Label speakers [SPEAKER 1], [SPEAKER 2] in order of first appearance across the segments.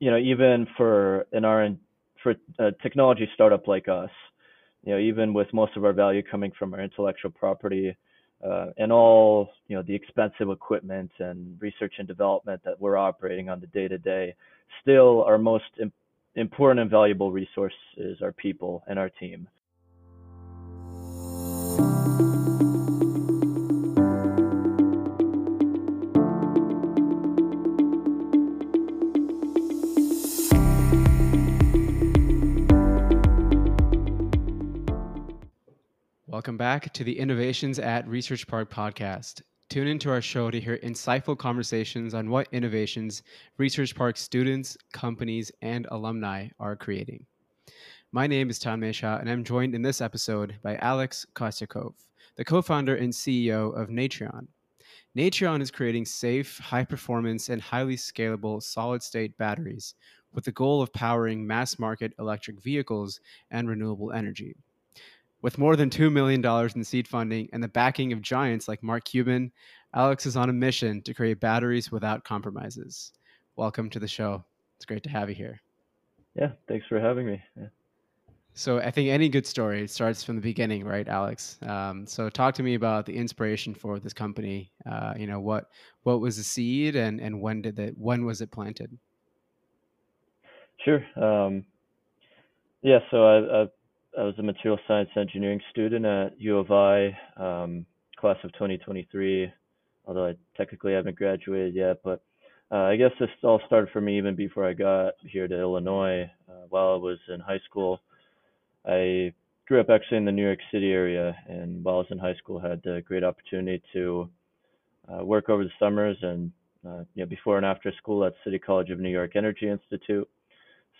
[SPEAKER 1] you know, even for an R for a technology startup like us, you know, even with most of our value coming from our intellectual property uh, and all, you know, the expensive equipment and research and development that we're operating on the day to day, still our most important and valuable resource is our people and our team.
[SPEAKER 2] Welcome back to the Innovations at Research Park podcast. Tune into our show to hear insightful conversations on what innovations Research Park students, companies, and alumni are creating. My name is Tom Shah, and I'm joined in this episode by Alex Kosyakov, the co founder and CEO of Natrion. Natrion is creating safe, high performance, and highly scalable solid state batteries with the goal of powering mass market electric vehicles and renewable energy. With more than $2 million in seed funding and the backing of giants like Mark Cuban, Alex is on a mission to create batteries without compromises. Welcome to the show. It's great to have you here.
[SPEAKER 1] Yeah, thanks for having me. Yeah.
[SPEAKER 2] So I think any good story starts from the beginning, right, Alex? Um, so talk to me about the inspiration for this company. Uh, you know, what what was the seed, and and when did it when was it planted?
[SPEAKER 1] Sure. Um, yeah. So I, I've I was a material science engineering student at U of I, um, class of 2023, although I technically haven't graduated yet. But uh, I guess this all started for me even before I got here to Illinois. Uh, while I was in high school, I grew up actually in the New York City area, and while I was in high school, had a great opportunity to uh, work over the summers and uh, you know, before and after school at City College of New York Energy Institute.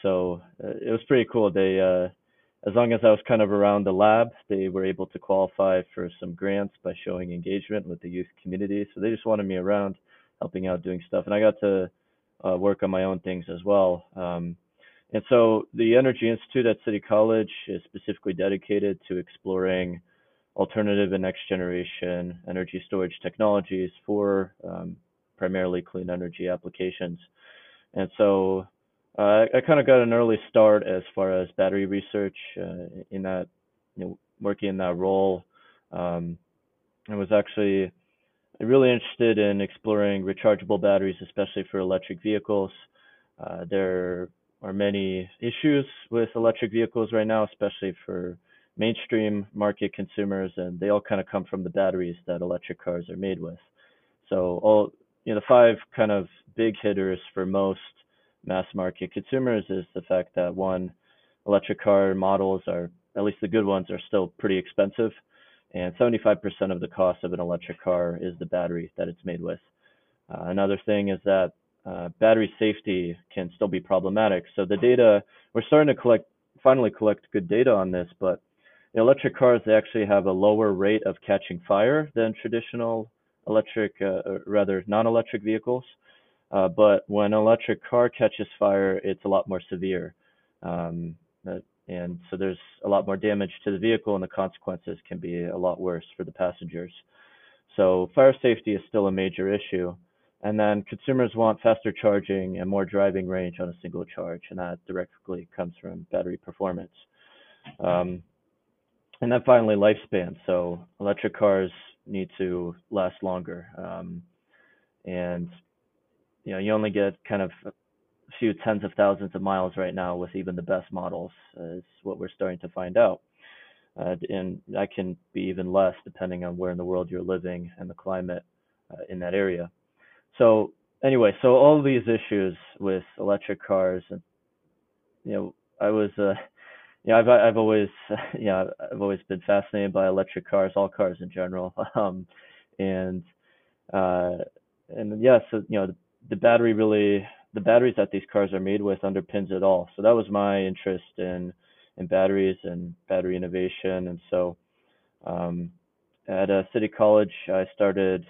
[SPEAKER 1] So uh, it was pretty cool. They uh, as long as I was kind of around the lab, they were able to qualify for some grants by showing engagement with the youth community. So they just wanted me around, helping out, doing stuff, and I got to uh, work on my own things as well. Um, and so the Energy Institute at City College is specifically dedicated to exploring alternative and next generation energy storage technologies for um, primarily clean energy applications. And so uh, I kind of got an early start as far as battery research uh, in that, you know, working in that role. Um, I was actually really interested in exploring rechargeable batteries, especially for electric vehicles. Uh, there are many issues with electric vehicles right now, especially for mainstream market consumers, and they all kind of come from the batteries that electric cars are made with. So all you know, the five kind of big hitters for most mass market consumers is the fact that one, electric car models are, at least the good ones, are still pretty expensive. And 75% of the cost of an electric car is the battery that it's made with. Uh, another thing is that uh, battery safety can still be problematic. So the data, we're starting to collect, finally collect good data on this, but electric cars, they actually have a lower rate of catching fire than traditional electric, uh, rather non-electric vehicles. Uh, but when an electric car catches fire, it's a lot more severe. Um, and so there's a lot more damage to the vehicle, and the consequences can be a lot worse for the passengers. So fire safety is still a major issue. And then consumers want faster charging and more driving range on a single charge, and that directly comes from battery performance. Um, and then finally, lifespan. So electric cars need to last longer. Um, and you know, you only get kind of a few tens of thousands of miles right now with even the best models, is what we're starting to find out. Uh, and that can be even less depending on where in the world you're living and the climate uh, in that area. So anyway, so all these issues with electric cars, and you know, I was, uh, yeah, I've I've always, yeah, I've always been fascinated by electric cars, all cars in general, um, and uh, and yeah, so, you know, the battery really the batteries that these cars are made with underpins it all. So that was my interest in in batteries and battery innovation. And so um, at a City College, I started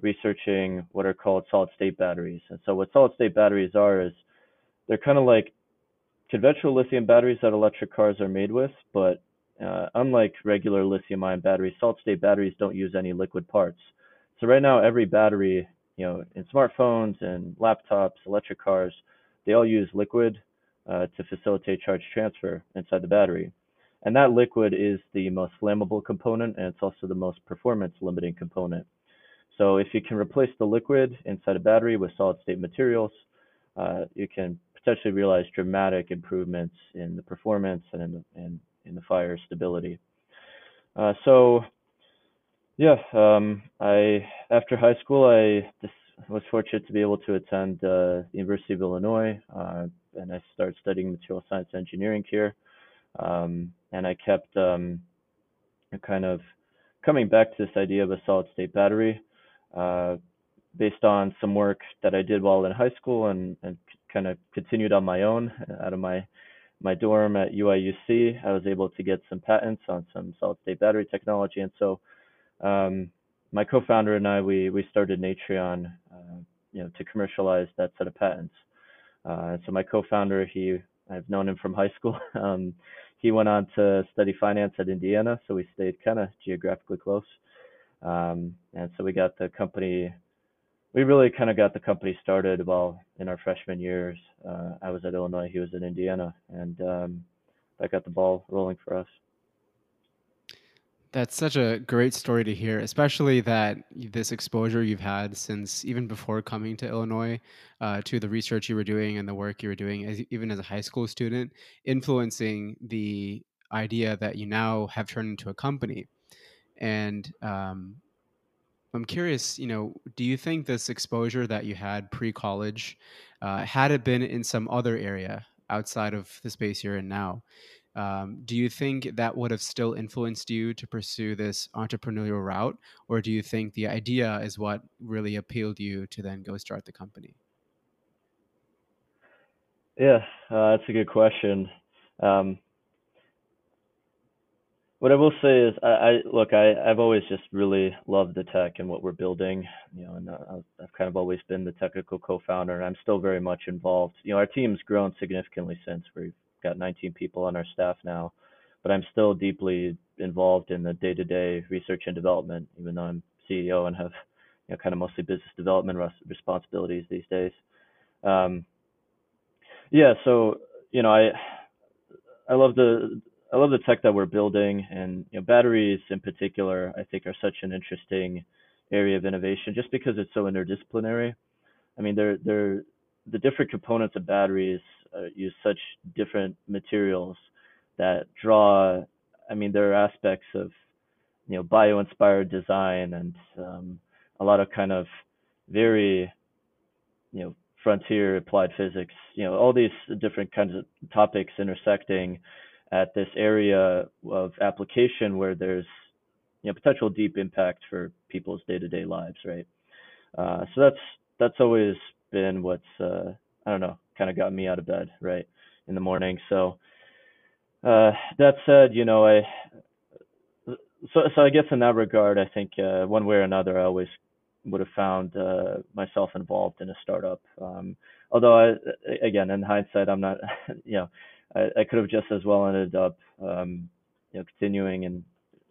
[SPEAKER 1] researching what are called solid state batteries. And so what solid state batteries are is they're kind of like conventional lithium batteries that electric cars are made with, but uh, unlike regular lithium ion batteries, solid state batteries don't use any liquid parts. So right now, every battery you know, in smartphones and laptops, electric cars, they all use liquid uh, to facilitate charge transfer inside the battery. And that liquid is the most flammable component, and it's also the most performance limiting component. So if you can replace the liquid inside a battery with solid state materials, uh, you can potentially realize dramatic improvements in the performance and in the, in, in the fire stability. Uh, so yeah, um, I after high school I was fortunate to be able to attend uh, the University of Illinois, uh, and I started studying material science engineering here. Um, and I kept um, kind of coming back to this idea of a solid state battery uh, based on some work that I did while in high school and, and kind of continued on my own out of my my dorm at UIUC. I was able to get some patents on some solid state battery technology, and so um, my co-founder and I we we started Natrion, uh, you know, to commercialize that set of patents. Uh, so my co-founder, he I've known him from high school. Um, he went on to study finance at Indiana, so we stayed kind of geographically close. Um, and so we got the company, we really kind of got the company started while in our freshman years. Uh, I was at Illinois, he was in Indiana, and um, that got the ball rolling for us.
[SPEAKER 2] That's such a great story to hear, especially that this exposure you've had since even before coming to Illinois uh, to the research you were doing and the work you were doing, as, even as a high school student, influencing the idea that you now have turned into a company. And um, I'm curious, you know, do you think this exposure that you had pre college, uh, had it been in some other area outside of the space you're in now, um, do you think that would have still influenced you to pursue this entrepreneurial route, or do you think the idea is what really appealed you to then go start the company?
[SPEAKER 1] Yeah, uh, that's a good question. Um, what I will say is, I, I look, I, I've always just really loved the tech and what we're building, you know, and uh, I've kind of always been the technical co-founder, and I'm still very much involved. You know, our team's grown significantly since we've got 19 people on our staff now, but I'm still deeply involved in the day-to-day research and development, even though I'm CEO and have you know kind of mostly business development responsibilities these days. Um, yeah, so you know I I love the I love the tech that we're building, and you know batteries in particular I think are such an interesting area of innovation just because it's so interdisciplinary. I mean, they're they're the different components of batteries uh, use such different materials that draw. I mean, there are aspects of you know bio-inspired design and um, a lot of kind of very you know frontier applied physics. You know, all these different kinds of topics intersecting at this area of application where there's you know potential deep impact for people's day-to-day lives, right? Uh, so that's that's always been what's uh, I don't know kind of got me out of bed right in the morning. So uh, that said, you know, I so so I guess in that regard, I think uh, one way or another, I always would have found uh, myself involved in a startup. Um, although I, again, in hindsight, I'm not, you know, I, I could have just as well ended up, um, you know, continuing in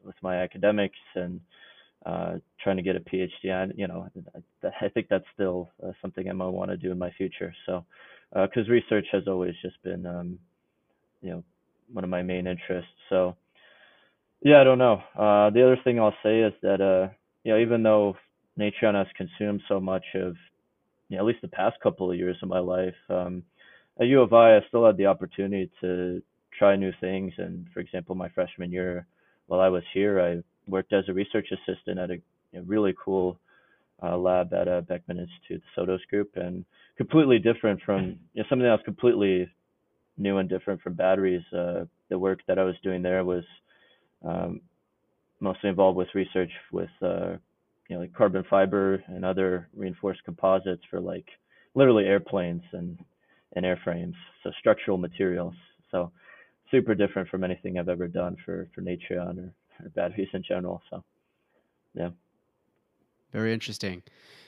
[SPEAKER 1] with my academics and uh, trying to get a PhD. And you know, I, I think that's still uh, something I might want to do in my future. So, because uh, research has always just been, um, you know, one of my main interests. So, yeah, I don't know. Uh, the other thing I'll say is that, uh, you know, even though Natrion has consumed so much of, you know, at least the past couple of years of my life, um, at U of I, I still had the opportunity to try new things. And for example, my freshman year, while I was here, I worked as a research assistant at a you know, really cool uh, lab at uh, Beckman Institute, the Sottos Group, and completely different from you know, something that was completely new and different from batteries. Uh, the work that I was doing there was um, mostly involved with research with uh, you know like carbon fiber and other reinforced composites for like literally airplanes and and airframes, so structural materials. So super different from anything I've ever done for for Natrion or, or batteries in general. So yeah.
[SPEAKER 2] Very interesting.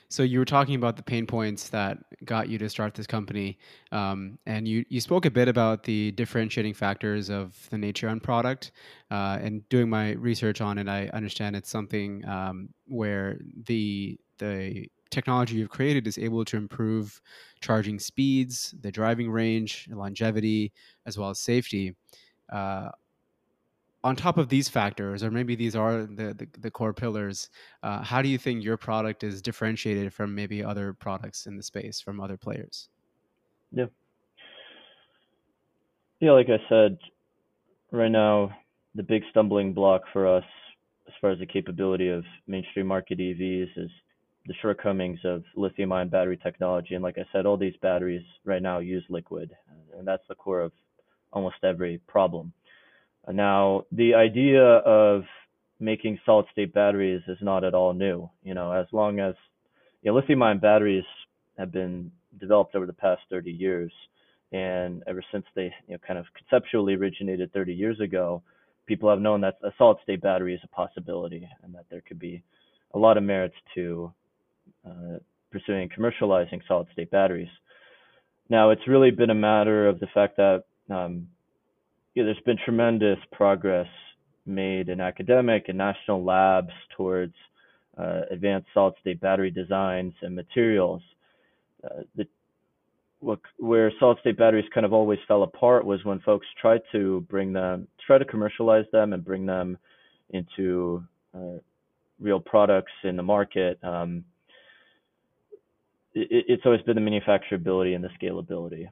[SPEAKER 2] So you were talking about the pain points that got you to start this company, um, and you you spoke a bit about the differentiating factors of the Natrion product. Uh, and doing my research on it, I understand it's something um, where the the technology you've created is able to improve charging speeds, the driving range, longevity, as well as safety. Uh, on top of these factors, or maybe these are the, the, the core pillars, uh, how do you think your product is differentiated from maybe other products in the space, from other players?
[SPEAKER 1] Yeah. Yeah, like I said, right now, the big stumbling block for us as far as the capability of mainstream market EVs is the shortcomings of lithium ion battery technology. And like I said, all these batteries right now use liquid, and that's the core of almost every problem. Now, the idea of making solid state batteries is not at all new. You know, as long as you know, lithium ion batteries have been developed over the past 30 years, and ever since they you know kind of conceptually originated 30 years ago, people have known that a solid state battery is a possibility and that there could be a lot of merits to uh, pursuing commercializing solid state batteries. Now, it's really been a matter of the fact that um, yeah, there's been tremendous progress made in academic and national labs towards uh, advanced solid state battery designs and materials. Uh, the look where solid state batteries kind of always fell apart was when folks tried to bring them try to commercialize them and bring them into uh, real products in the market um, it, it's always been the manufacturability and the scalability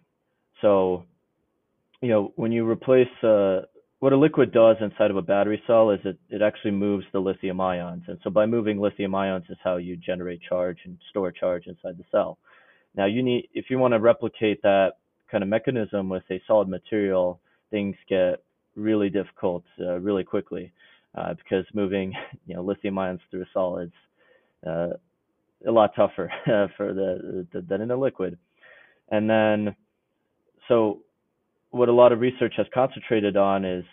[SPEAKER 1] so you know when you replace uh, what a liquid does inside of a battery cell is it, it actually moves the lithium ions and so by moving lithium ions is how you generate charge and store charge inside the cell now you need, if you want to replicate that kind of mechanism with a solid material, things get really difficult uh, really quickly uh, because moving, you know, lithium ions through solids uh, a lot tougher for the, the than in a liquid. And then, so what a lot of research has concentrated on is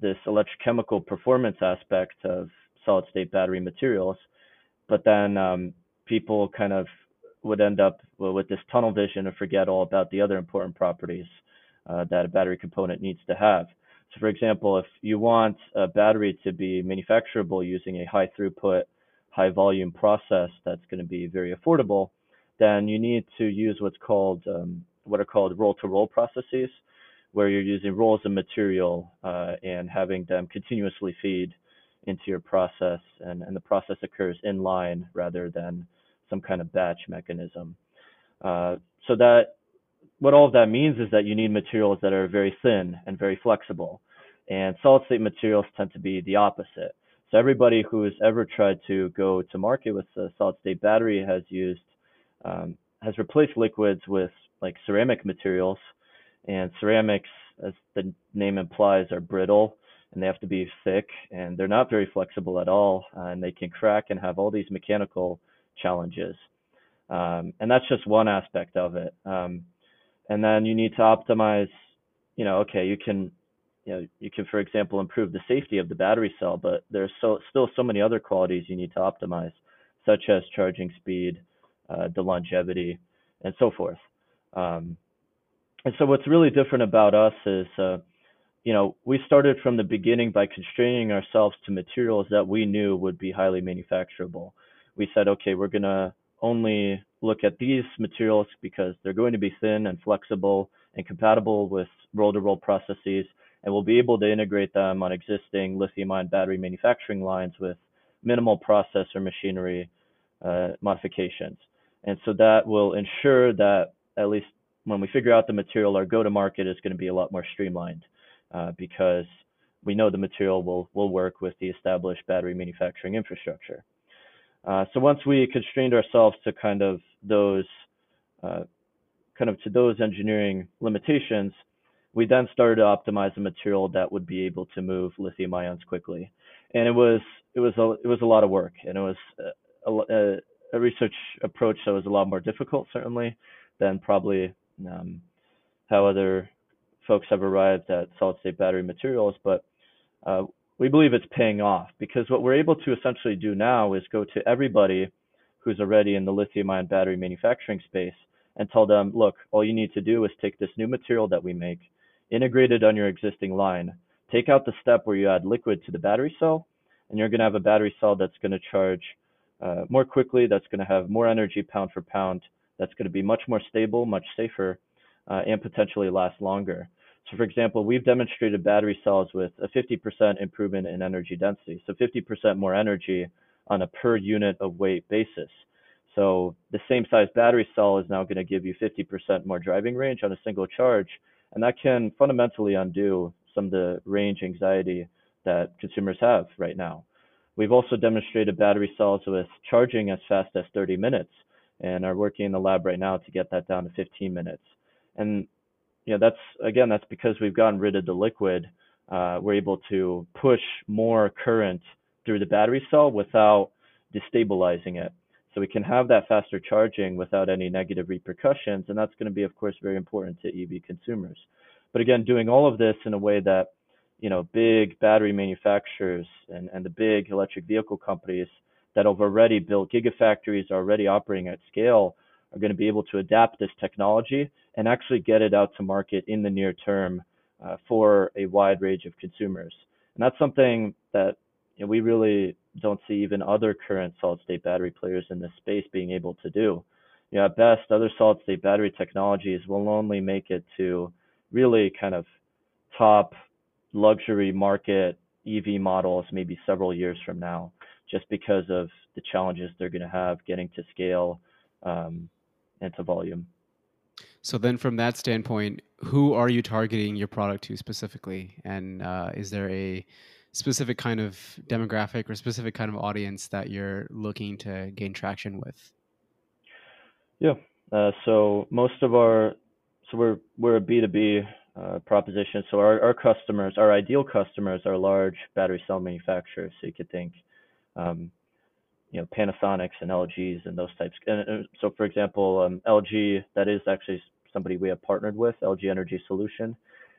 [SPEAKER 1] this electrochemical performance aspect of solid state battery materials. But then um, people kind of would end up with this tunnel vision and forget all about the other important properties uh, that a battery component needs to have. So, for example, if you want a battery to be manufacturable using a high throughput, high volume process that's going to be very affordable, then you need to use what's called um, what are called roll to roll processes, where you're using rolls of material uh, and having them continuously feed into your process, and, and the process occurs in line rather than some kind of batch mechanism. Uh, so that what all of that means is that you need materials that are very thin and very flexible. And solid state materials tend to be the opposite. So everybody who has ever tried to go to market with a solid state battery has used um, has replaced liquids with like ceramic materials. And ceramics, as the name implies, are brittle and they have to be thick and they're not very flexible at all. Uh, and they can crack and have all these mechanical challenges. Um, and that's just one aspect of it. Um, and then you need to optimize, you know, okay, you can, you know, you can, for example, improve the safety of the battery cell, but there's so, still so many other qualities you need to optimize, such as charging speed, uh, the longevity, and so forth. Um, and so what's really different about us is, uh, you know, we started from the beginning by constraining ourselves to materials that we knew would be highly manufacturable we said, okay, we're going to only look at these materials because they're going to be thin and flexible and compatible with roll-to-roll processes, and we'll be able to integrate them on existing lithium-ion battery manufacturing lines with minimal process or machinery uh, modifications. And so that will ensure that at least when we figure out the material, our go-to-market is going to be a lot more streamlined uh, because we know the material will will work with the established battery manufacturing infrastructure. Uh, so once we constrained ourselves to kind of those uh, kind of to those engineering limitations, we then started to optimize a material that would be able to move lithium ions quickly. And it was it was a it was a lot of work, and it was a, a, a research approach that was a lot more difficult, certainly, than probably um, how other folks have arrived at solid state battery materials. But uh, we believe it's paying off because what we're able to essentially do now is go to everybody who's already in the lithium ion battery manufacturing space and tell them, look, all you need to do is take this new material that we make, integrate it on your existing line, take out the step where you add liquid to the battery cell, and you're going to have a battery cell that's going to charge uh, more quickly, that's going to have more energy pound for pound, that's going to be much more stable, much safer, uh, and potentially last longer. So, for example, we've demonstrated battery cells with a 50% improvement in energy density, so 50% more energy on a per unit of weight basis. So, the same size battery cell is now going to give you 50% more driving range on a single charge, and that can fundamentally undo some of the range anxiety that consumers have right now. We've also demonstrated battery cells with charging as fast as 30 minutes and are working in the lab right now to get that down to 15 minutes. And you know, that's again, that's because we've gotten rid of the liquid. Uh, we're able to push more current through the battery cell without destabilizing it. So we can have that faster charging without any negative repercussions, and that's going to be, of course, very important to EV consumers. But again, doing all of this in a way that you know big battery manufacturers and, and the big electric vehicle companies that have already built gigafactories, are already operating at scale, are going to be able to adapt this technology and actually get it out to market in the near term uh, for a wide range of consumers. And that's something that you know, we really don't see even other current solid state battery players in this space being able to do. You know, at best, other solid state battery technologies will only make it to really kind of top luxury market EV models maybe several years from now, just because of the challenges they're going to have getting to scale um, and to volume.
[SPEAKER 2] So then, from that standpoint, who are you targeting your product to specifically, and uh, is there a specific kind of demographic or specific kind of audience that you're looking to gain traction with?
[SPEAKER 1] Yeah. Uh, so most of our, so we're we're a B two B uh, proposition. So our, our customers, our ideal customers, are large battery cell manufacturers. So you could think, um, you know, Panasonics and LGs and those types. And, so, for example, um, LG, that is actually somebody we have partnered with, LG Energy Solution,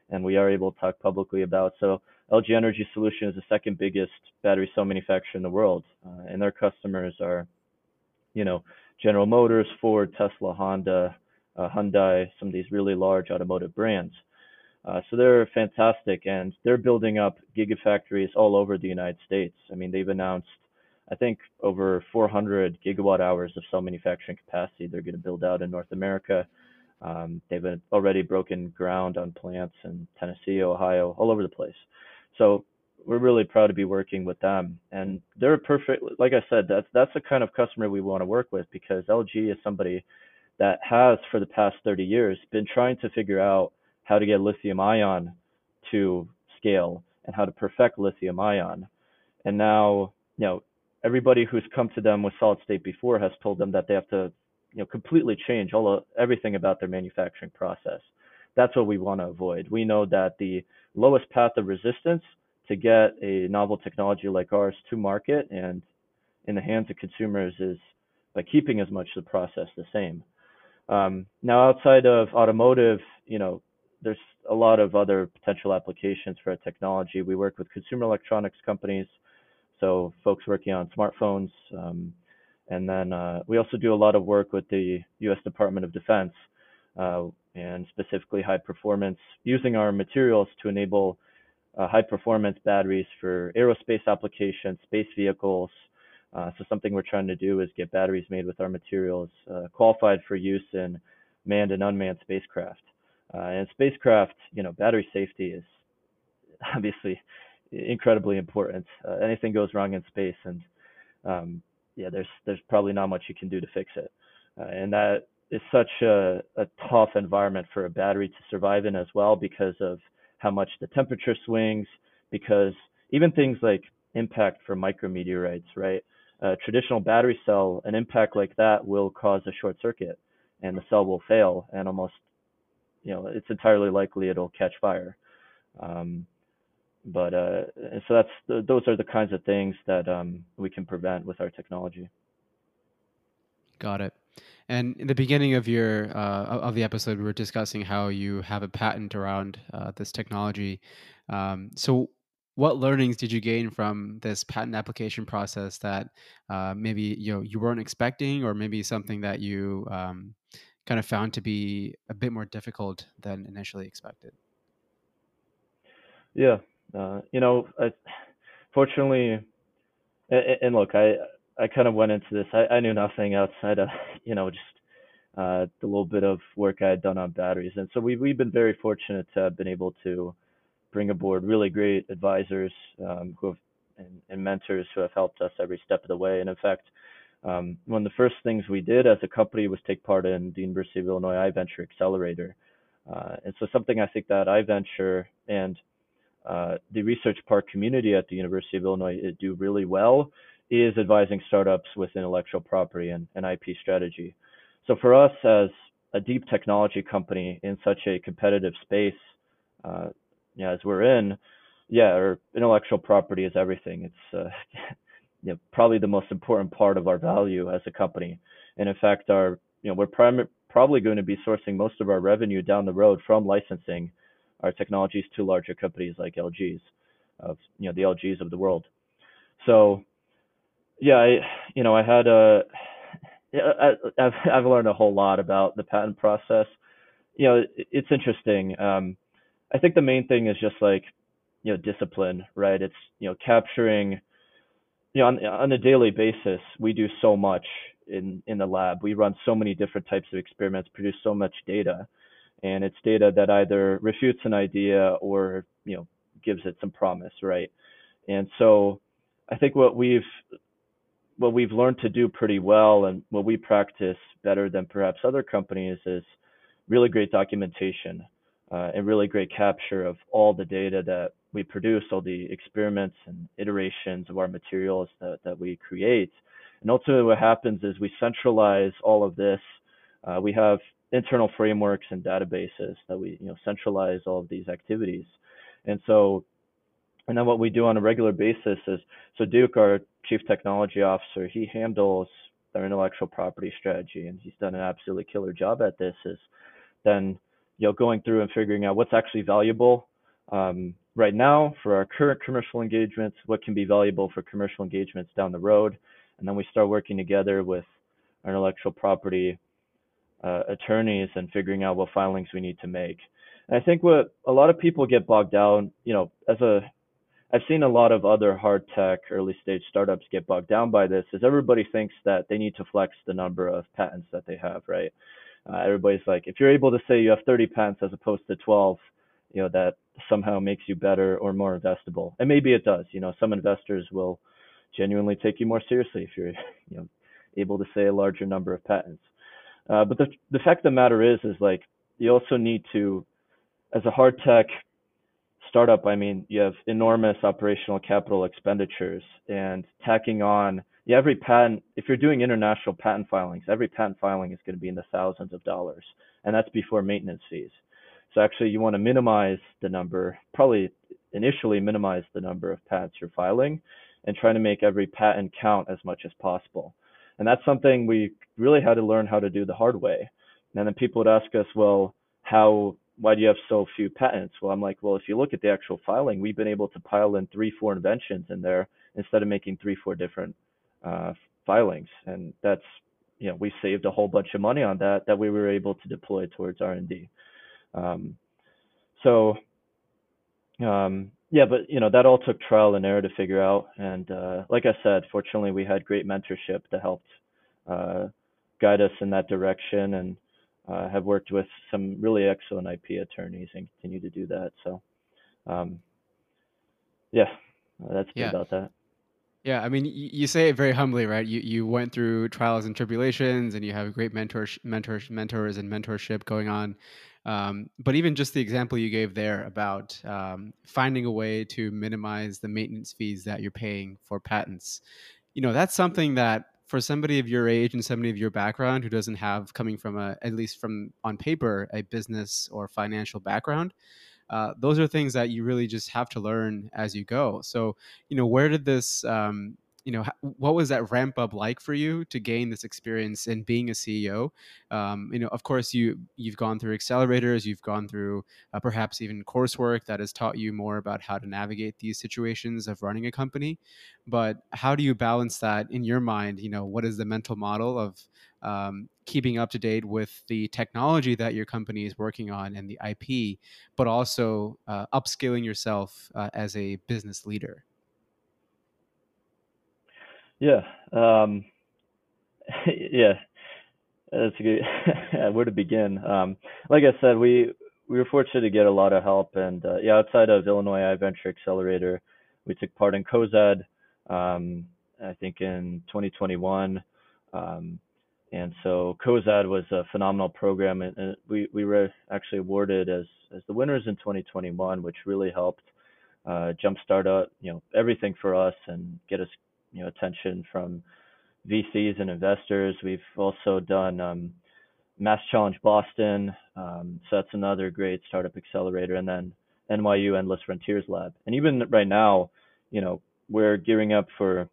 [SPEAKER 1] and we are able to talk publicly about. So LG Energy Solution is the second biggest battery cell manufacturer in the world, uh, and their customers are, you know, General Motors, Ford, Tesla, Honda, uh, Hyundai, some of these really large automotive brands. Uh, so they're fantastic, and they're building up gigafactories all over the United States. I mean, they've announced, I think, over 400 gigawatt hours of cell manufacturing capacity they're going to build out in North America. Um, they've already broken ground on plants in Tennessee, Ohio, all over the place. So we're really proud to be working with them, and they're perfect. Like I said, that's that's the kind of customer we want to work with because LG is somebody that has, for the past 30 years, been trying to figure out how to get lithium ion to scale and how to perfect lithium ion. And now, you know, everybody who's come to them with solid state before has told them that they have to, you know, completely change all of, everything about their manufacturing process. That's what we want to avoid. We know that the lowest path of resistance to get a novel technology like ours to market and in the hands of consumers is by keeping as much of the process the same. Um, now, outside of automotive, you know, there's a lot of other potential applications for our technology. We work with consumer electronics companies, so folks working on smartphones, um, and then uh, we also do a lot of work with the U.S. Department of Defense, uh, and specifically high performance, using our materials to enable uh, high performance batteries for aerospace applications, space vehicles. Uh, so something we're trying to do is get batteries made with our materials uh, qualified for use in manned and unmanned spacecraft. Uh, and spacecraft, you know, battery safety is obviously incredibly important. Uh, anything goes wrong in space, and um, yeah, there's there's probably not much you can do to fix it. Uh, and that is such a, a tough environment for a battery to survive in as well because of how much the temperature swings. Because even things like impact from micrometeorites, right? A traditional battery cell, an impact like that will cause a short circuit, and the cell will fail and almost you know, it's entirely likely it'll catch fire. Um, but uh, so that's the, those are the kinds of things that um, we can prevent with our technology.
[SPEAKER 2] Got it. And in the beginning of your uh, of the episode, we were discussing how you have a patent around uh, this technology. Um, so, what learnings did you gain from this patent application process that uh, maybe you know you weren't expecting, or maybe something that you um, kind of found to be a bit more difficult than initially expected?
[SPEAKER 1] Yeah, uh, you know, I, fortunately, and, and, look, I I kind of went into this. I, I knew nothing outside of you know just uh, the little bit of work I had done on batteries, and so we we've been very fortunate to have been able to bring aboard really great advisors um, who have and, and, mentors who have helped us every step of the way. And in fact, um, one of the first things we did as a company was take part in the University of Illinois iVenture Accelerator. Uh, and so something I think that iVenture and uh, the research park community at the University of Illinois do really well is advising startups with intellectual property and, and IP strategy. So for us as a deep technology company in such a competitive space, uh, yeah, as we're in, yeah, our intellectual property is everything. It's uh, you know, probably the most important part of our value as a company. And in fact, our you know we're prim- probably going to be sourcing most of our revenue down the road from licensing our technologies to larger companies like LG's, of you know the LG's of the world. So yeah, I you know I had a I, I've I've learned a whole lot about the patent process. You know, it's interesting. Um, I think the main thing is just like you know discipline, right? It's you know capturing you know on on a daily basis we do so much in in the lab. We run so many different types of experiments, produce so much data, and it's data that either refutes an idea or you know gives it some promise, right? And so I think what we've what we've learned to do pretty well and what we practice better than perhaps other companies is really great documentation uh, and really great capture of all the data that we produce, all the experiments and iterations of our materials that, that we create. And ultimately, what happens is we centralize all of this. Uh, we have internal frameworks and databases that we you know centralize all of these activities. And so, and then what we do on a regular basis is so Duke, our chief technology officer, he handles our intellectual property strategy, and he's done an absolutely killer job at this. Is then you know, going through and figuring out what's actually valuable um, right now for our current commercial engagements, what can be valuable for commercial engagements down the road, and then we start working together with our intellectual property uh, attorneys and figuring out what filings we need to make. And I think what a lot of people get bogged down, you know, as a I've seen a lot of other hard tech early stage startups get bogged down by this is everybody thinks that they need to flex the number of patents that they have, right? uh, everybody's like, if you're able to say you have 30 patents as opposed to 12, you know, that somehow makes you better or more investable. And maybe it does. You know, some investors will genuinely take you more seriously if you're, you know, able to say a larger number of patents. Uh, but the the fact of the matter is, is like you also need to, as a hard tech startup, I mean, you have enormous operational capital expenditures and tacking on every patent, if you're doing international patent filings, every patent filing is going to be in the thousands of dollars, and that's before maintenance fees. So actually, you want to minimize the number, probably initially minimize the number of patents you're filing, and try to make every patent count as much as possible. And that's something we really had to learn how to do the hard way. And then people would ask us, well, how, why do you have so few patents? Well, I'm like, well, if you look at the actual filing, we've been able to pile in three, four inventions in there instead of making three, four different uh, filings, and that's you know we saved a whole bunch of money on that that we were able to deploy towards R&D. Um, so um, yeah, but you know that all took trial and error to figure out, and uh, like I said, fortunately we had great mentorship that helped uh, guide us in that direction, and uh, have worked with some really excellent IP attorneys and continue to do that. So um, yeah, that's yeah. about that.
[SPEAKER 2] Yeah, I mean, you say it very humbly, right? You you went through trials and tribulations, and you have great mentors, mentors, mentors, and mentorship going on. Um, but even just the example you gave there about um, finding a way to minimize the maintenance fees that you're paying for patents, you know, that's something that for somebody of your age and somebody of your background who doesn't have coming from a at least from on paper a business or financial background uh, those are things that you really just have to learn as you go. So, you know, where did this, um, you know, what was that ramp up like for you to gain this experience in being a CEO? Um, you know, of course, you you've gone through accelerators, you've gone through uh, perhaps even coursework that has taught you more about how to navigate these situations of running a company. But how do you balance that in your mind? You know, what is the mental model of um, keeping up to date with the technology that your company is working on and the IP, but also uh, upskilling yourself uh, as a business leader?
[SPEAKER 1] Yeah. Um, yeah. That's a good. Where to begin? Um, like I said, we we were fortunate to get a lot of help, and uh, yeah, outside of Illinois iVenture Accelerator, we took part in COZAD. Um, I think in 2021. Um, and so COZAD was a phenomenal program, and, and we we were actually awarded as as the winners in 2021, which really helped uh, jumpstart uh, you know everything for us and get us you know attention from VCs and investors. We've also done um, Mass Challenge Boston, um, so that's another great startup accelerator, and then NYU Endless Frontiers Lab. And even right now, you know, we're gearing up for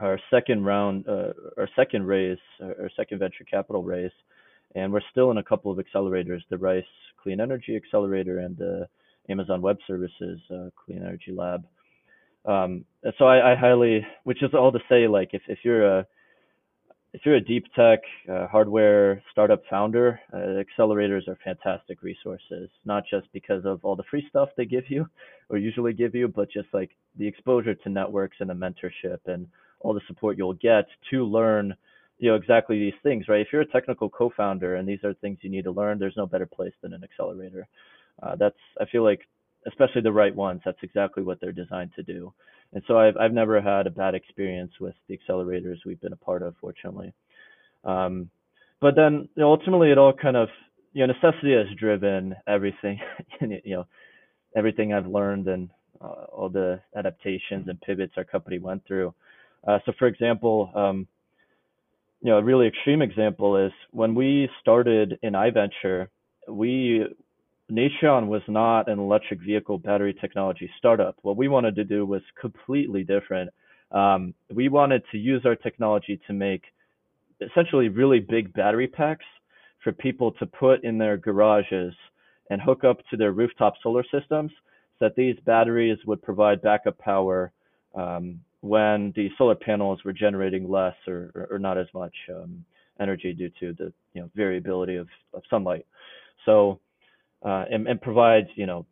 [SPEAKER 1] our second round, uh, our second raise, our second venture capital raise, and we're still in a couple of accelerators: the Rice Clean Energy Accelerator and the Amazon Web Services uh, Clean Energy Lab. Um, so I, I, highly, which is all to say, like if, if you're a if you're a deep tech uh, hardware startup founder, uh, accelerators are fantastic resources. Not just because of all the free stuff they give you, or usually give you, but just like the exposure to networks and the mentorship and all the support you'll get to learn, you know, exactly these things, right? If you're a technical co-founder and these are things you need to learn, there's no better place than an accelerator. Uh, that's I feel like especially the right ones, that's exactly what they're designed to do. And so I've I've never had a bad experience with the accelerators we've been a part of, fortunately. Um, but then you know, ultimately, it all kind of you know necessity has driven everything, you know, everything I've learned and uh, all the adaptations and pivots our company went through. Uh, so, for example, um, you know, a really extreme example is when we started in iVenture, we Natrion was not an electric vehicle battery technology startup. What we wanted to do was completely different. Um, we wanted to use our technology to make essentially really big battery packs for people to put in their garages and hook up to their rooftop solar systems so that these batteries would provide backup power um, when the solar panels were generating less or, or not as much um, energy due to the you know variability of, of sunlight. So uh, and, and provides, you know,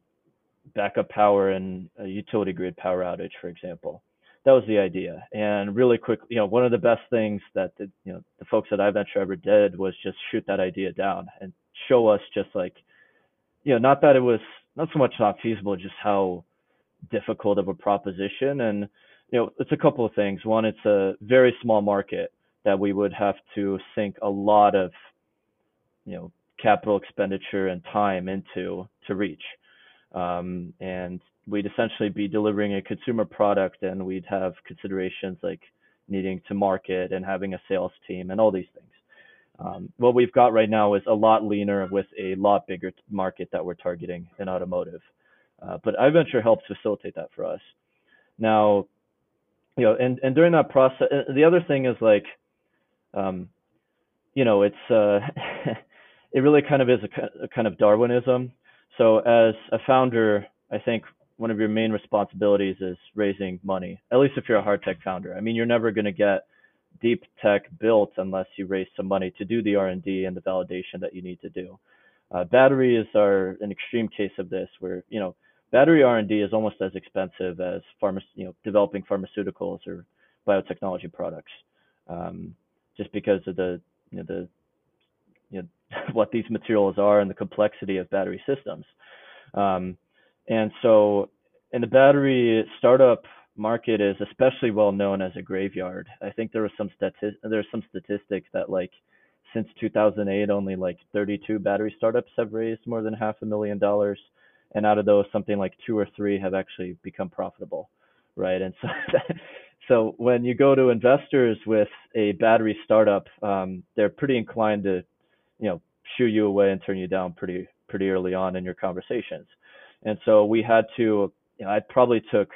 [SPEAKER 1] backup power and a utility grid power outage, for example. That was the idea. And really quick, you know, one of the best things that the, you know, the folks at iVenture ever did was just shoot that idea down and show us just like, you know, not that it was not so much not feasible, just how difficult of a proposition. And, you know, it's a couple of things. One, it's a very small market that we would have to sink a lot of, you know, capital expenditure and time into to reach. Um, and we'd essentially be delivering a consumer product and we'd have considerations like needing to market and having a sales team and all these things. Um, what we've got right now is a lot leaner with a lot bigger market that we're targeting in automotive. Uh, but iVenture helps facilitate that for us. Now, you know, and, and during that process, the other thing is like, um, you know, it's, uh, it really kind of is a, a kind of Darwinism. So as a founder, I think one of your main responsibilities is raising money. At least if you're a hard tech founder. I mean, you're never going to get deep tech built unless you raise some money to do the R&D and the validation that you need to do. Uh, batteries are an extreme case of this, where you know battery R&D is almost as expensive as pharma, you know, developing pharmaceuticals or biotechnology products, um, just because of the you know, the you know, what these materials are and the complexity of battery systems. Um, and so, in the battery startup market is especially well known as a graveyard. I think there was some stati- there's some statistics that like since 2008 only like 32 battery startups have raised more than half a million dollars and out of those something like two or three have actually become profitable right and so so when you go to investors with a battery startup um, they're pretty inclined to you know shoo you away and turn you down pretty pretty early on in your conversations. And so we had to, you know, I probably took,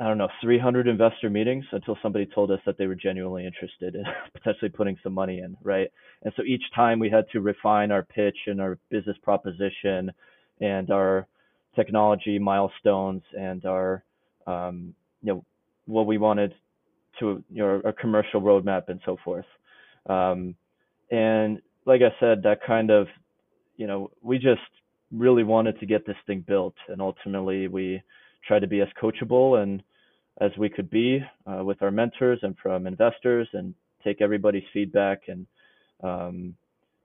[SPEAKER 1] I don't know, 300 investor meetings until somebody told us that they were genuinely interested in potentially putting some money in, right? And so each time we had to refine our pitch and our business proposition and our technology milestones and our, um, you know, what we wanted to, you know, our commercial roadmap and so forth. Um, and like I said, that kind of, you know, we just really wanted to get this thing built, and ultimately we tried to be as coachable and as we could be uh, with our mentors and from investors and take everybody's feedback and um,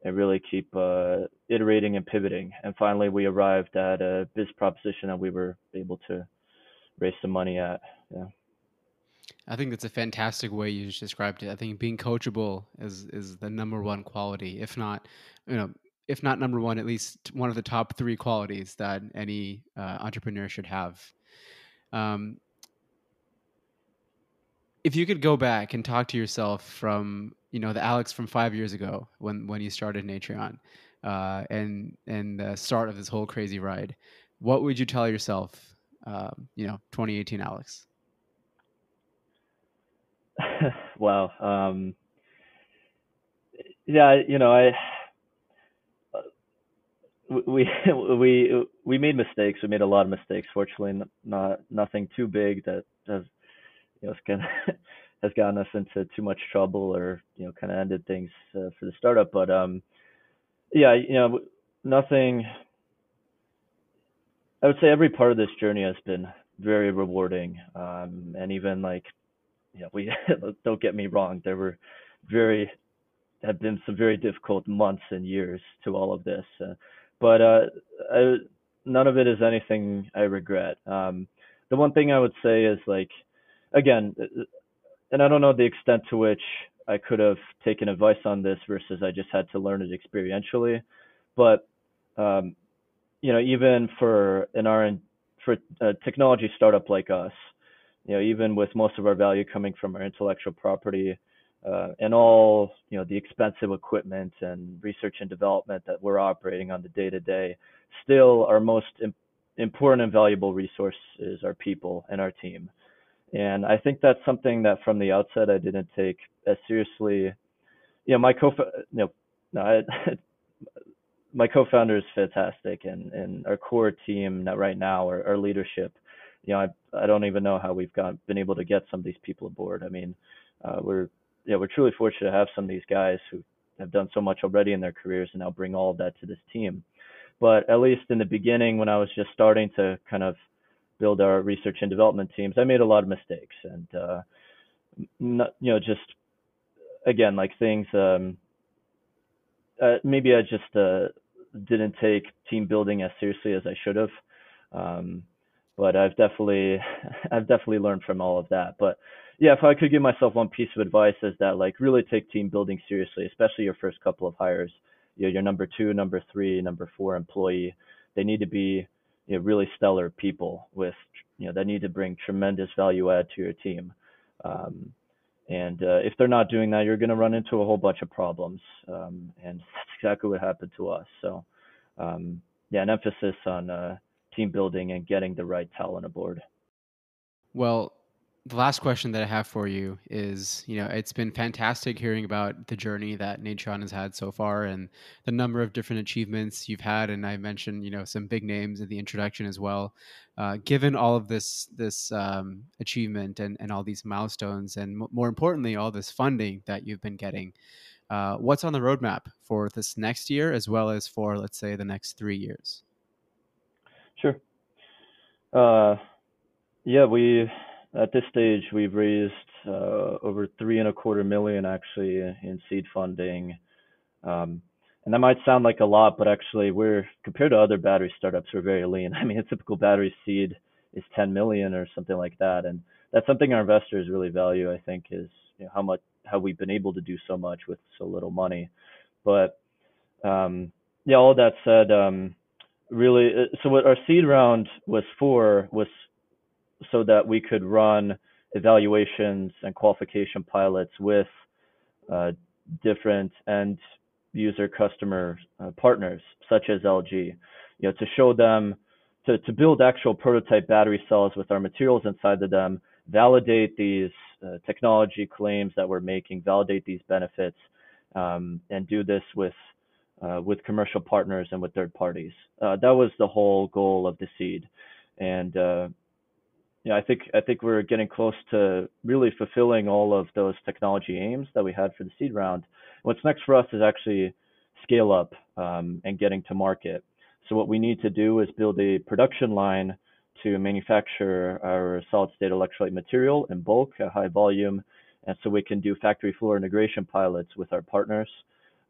[SPEAKER 1] and really keep uh, iterating and pivoting. And finally, we arrived at a biz proposition that we were able to raise some money at. Yeah.
[SPEAKER 2] I think that's a fantastic way you just described it. I think being coachable is is the number one quality, if not, you know, if not number one, at least one of the top three qualities that any uh, entrepreneur should have. Um, if you could go back and talk to yourself from you know the Alex from five years ago when when you started Natrion, uh, and and the start of this whole crazy ride, what would you tell yourself? Um, you know, 2018 Alex.
[SPEAKER 1] wow. Um, yeah, you know, I we we we made mistakes. We made a lot of mistakes. Fortunately, not nothing too big that has you know kind of has gotten us into too much trouble or you know kind of ended things uh, for the startup. But um, yeah, you know, nothing. I would say every part of this journey has been very rewarding, um, and even like, you know, we don't get me wrong, there were very have been some very difficult months and years to all of this. Uh, but uh, I, none of it is anything I regret. Um, the one thing I would say is like, again, and I don't know the extent to which I could have taken advice on this versus I just had to learn it experientially. But um, you know, even for an R and for a technology startup like us, you know, even with most of our value coming from our intellectual property, uh, and all you know the expensive equipment and research and development that we're operating on the day to day, still our most Im- important and valuable resource is our people and our team. And I think that's something that from the outset I didn't take as seriously. You know, my co you know, no, I, my co-founder is fantastic, and and our core team right now, our, our leadership, you know, I I don't even know how we've got been able to get some of these people aboard. I mean, uh, we're yeah, we're truly fortunate to have some of these guys who have done so much already in their careers and now bring all of that to this team. But at least in the beginning, when I was just starting to kind of build our research and development teams, I made a lot of mistakes and, uh, not, you know, just again, like things, um, uh, maybe I just, uh, didn't take team building as seriously as I should have. Um, but I've definitely, I've definitely learned from all of that. But yeah, if I could give myself one piece of advice is that like really take team building seriously, especially your first couple of hires. You know, your number two, number three, number four employee, they need to be you know, really stellar people with you know that need to bring tremendous value add to your team. Um, and uh, if they're not doing that, you're going to run into a whole bunch of problems. Um, and that's exactly what happened to us. So, um, yeah, an emphasis on uh, team building and getting the right talent aboard.
[SPEAKER 2] Well, the last question that I have for you is, you know, it's been fantastic hearing about the journey that Natrion has had so far and the number of different achievements you've had. And I mentioned, you know, some big names in the introduction as well. Uh, given all of this this um, achievement and, and all these milestones, and m- more importantly, all this funding that you've been getting, uh, what's on the roadmap for this next year as well as for, let's say, the next three years?
[SPEAKER 1] Uh, yeah, we at this stage, we've raised uh, over three and a quarter million actually in seed funding. Um, and that might sound like a lot, but actually we're compared to other battery startups, we're very lean. I mean, a typical battery seed is 10 million or something like that, and that's something our investors really value. I think is you know, how much how we've been able to do so much with so little money. But um, yeah, all that said, um, really, uh, so what our seed round was for was so that we could run evaluations and qualification pilots with uh, different end user customer uh, partners such as LG, you know, to show them to, to build actual prototype battery cells with our materials inside of them, validate these uh, technology claims that we're making, validate these benefits, um, and do this with uh, with commercial partners and with third parties. Uh, that was the whole goal of the seed, and uh, yeah, I think I think we're getting close to really fulfilling all of those technology aims that we had for the seed round. What's next for us is actually scale up um, and getting to market. So what we need to do is build a production line to manufacture our solid state electrolyte material in bulk at high volume. And so we can do factory floor integration pilots with our partners,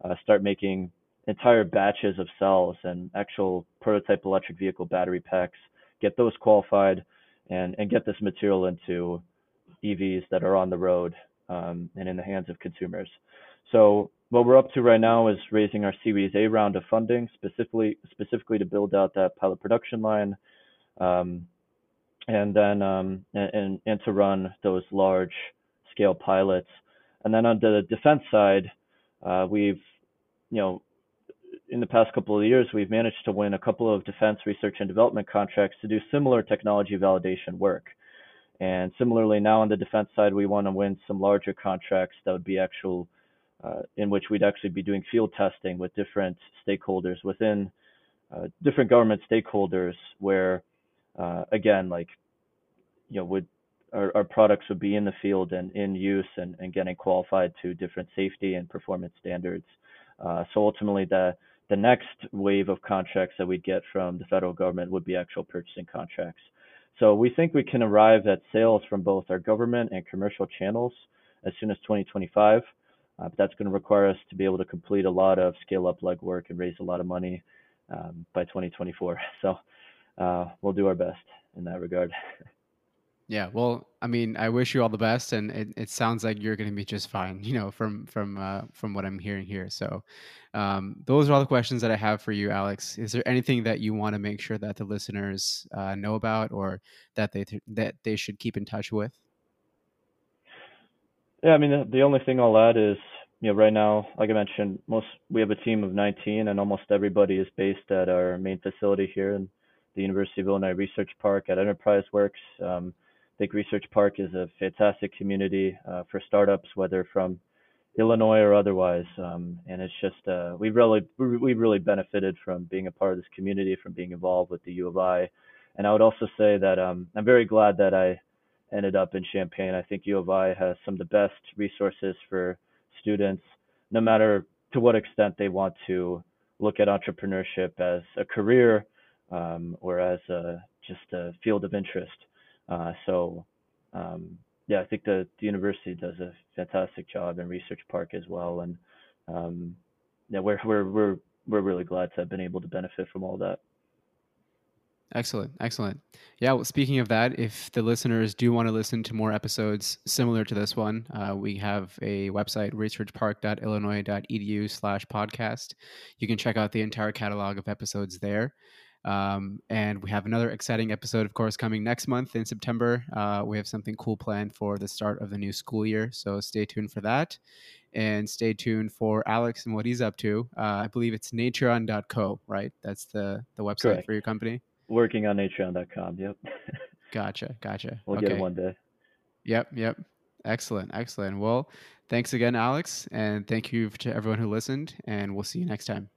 [SPEAKER 1] uh, start making entire batches of cells and actual prototype electric vehicle battery packs, get those qualified, and, and get this material into EVs that are on the road um, and in the hands of consumers. So what we're up to right now is raising our Series A round of funding, specifically specifically to build out that pilot production line, um, and then um, and and to run those large scale pilots. And then on the defense side, uh, we've you know in the past couple of years we've managed to win a couple of defense research and development contracts to do similar technology validation work. And similarly, now on the defense side, we want to win some larger contracts that would be actual, uh, in which we'd actually be doing field testing with different stakeholders within uh, different government stakeholders, where uh, again, like you know, would our, our, products would be in the field and in use and, and getting qualified to different safety and performance standards. Uh, so ultimately, the the next wave of contracts that we'd get from the federal government would be actual purchasing contracts. So we think we can arrive at sales from both our government and commercial channels as soon as 2025. Uh, but that's going to require us to be able to complete a lot of scale up legwork and raise a lot of money um, by 2024. So uh, we'll do our best in that regard.
[SPEAKER 2] Yeah, well, I mean, I wish you all the best, and it, it sounds like you're going to be just fine. You know, from from uh, from what I'm hearing here. So, um, those are all the questions that I have for you, Alex. Is there anything that you want to make sure that the listeners uh, know about, or that they th- that they should keep in touch with?
[SPEAKER 1] Yeah, I mean, the, the only thing I'll add is, you know, right now, like I mentioned, most we have a team of 19, and almost everybody is based at our main facility here in the University of Illinois Research Park at Enterprise Works. Um, think Research Park is a fantastic community uh, for startups, whether from Illinois or otherwise. Um, and it's just uh, we really we really benefited from being a part of this community, from being involved with the U of I. And I would also say that um, I'm very glad that I ended up in Champaign. I think U of I has some of the best resources for students, no matter to what extent they want to look at entrepreneurship as a career um, or as a, just a field of interest. Uh, so um, yeah, I think the, the university does a fantastic job in Research Park as well, and um, yeah, we're we're we're we're really glad to have been able to benefit from all that.
[SPEAKER 2] Excellent, excellent. Yeah, well, speaking of that, if the listeners do want to listen to more episodes similar to this one, uh, we have a website, researchpark.illinois.edu/slash podcast. You can check out the entire catalog of episodes there. Um, and we have another exciting episode, of course, coming next month in September. Uh, we have something cool planned for the start of the new school year. So stay tuned for that. And stay tuned for Alex and what he's up to. Uh, I believe it's natrion.co, right? That's the, the website Correct. for your company?
[SPEAKER 1] Working on natrion.com. Yep.
[SPEAKER 2] gotcha. Gotcha.
[SPEAKER 1] We'll okay. get it one day.
[SPEAKER 2] Yep. Yep. Excellent. Excellent. Well, thanks again, Alex. And thank you to everyone who listened. And we'll see you next time.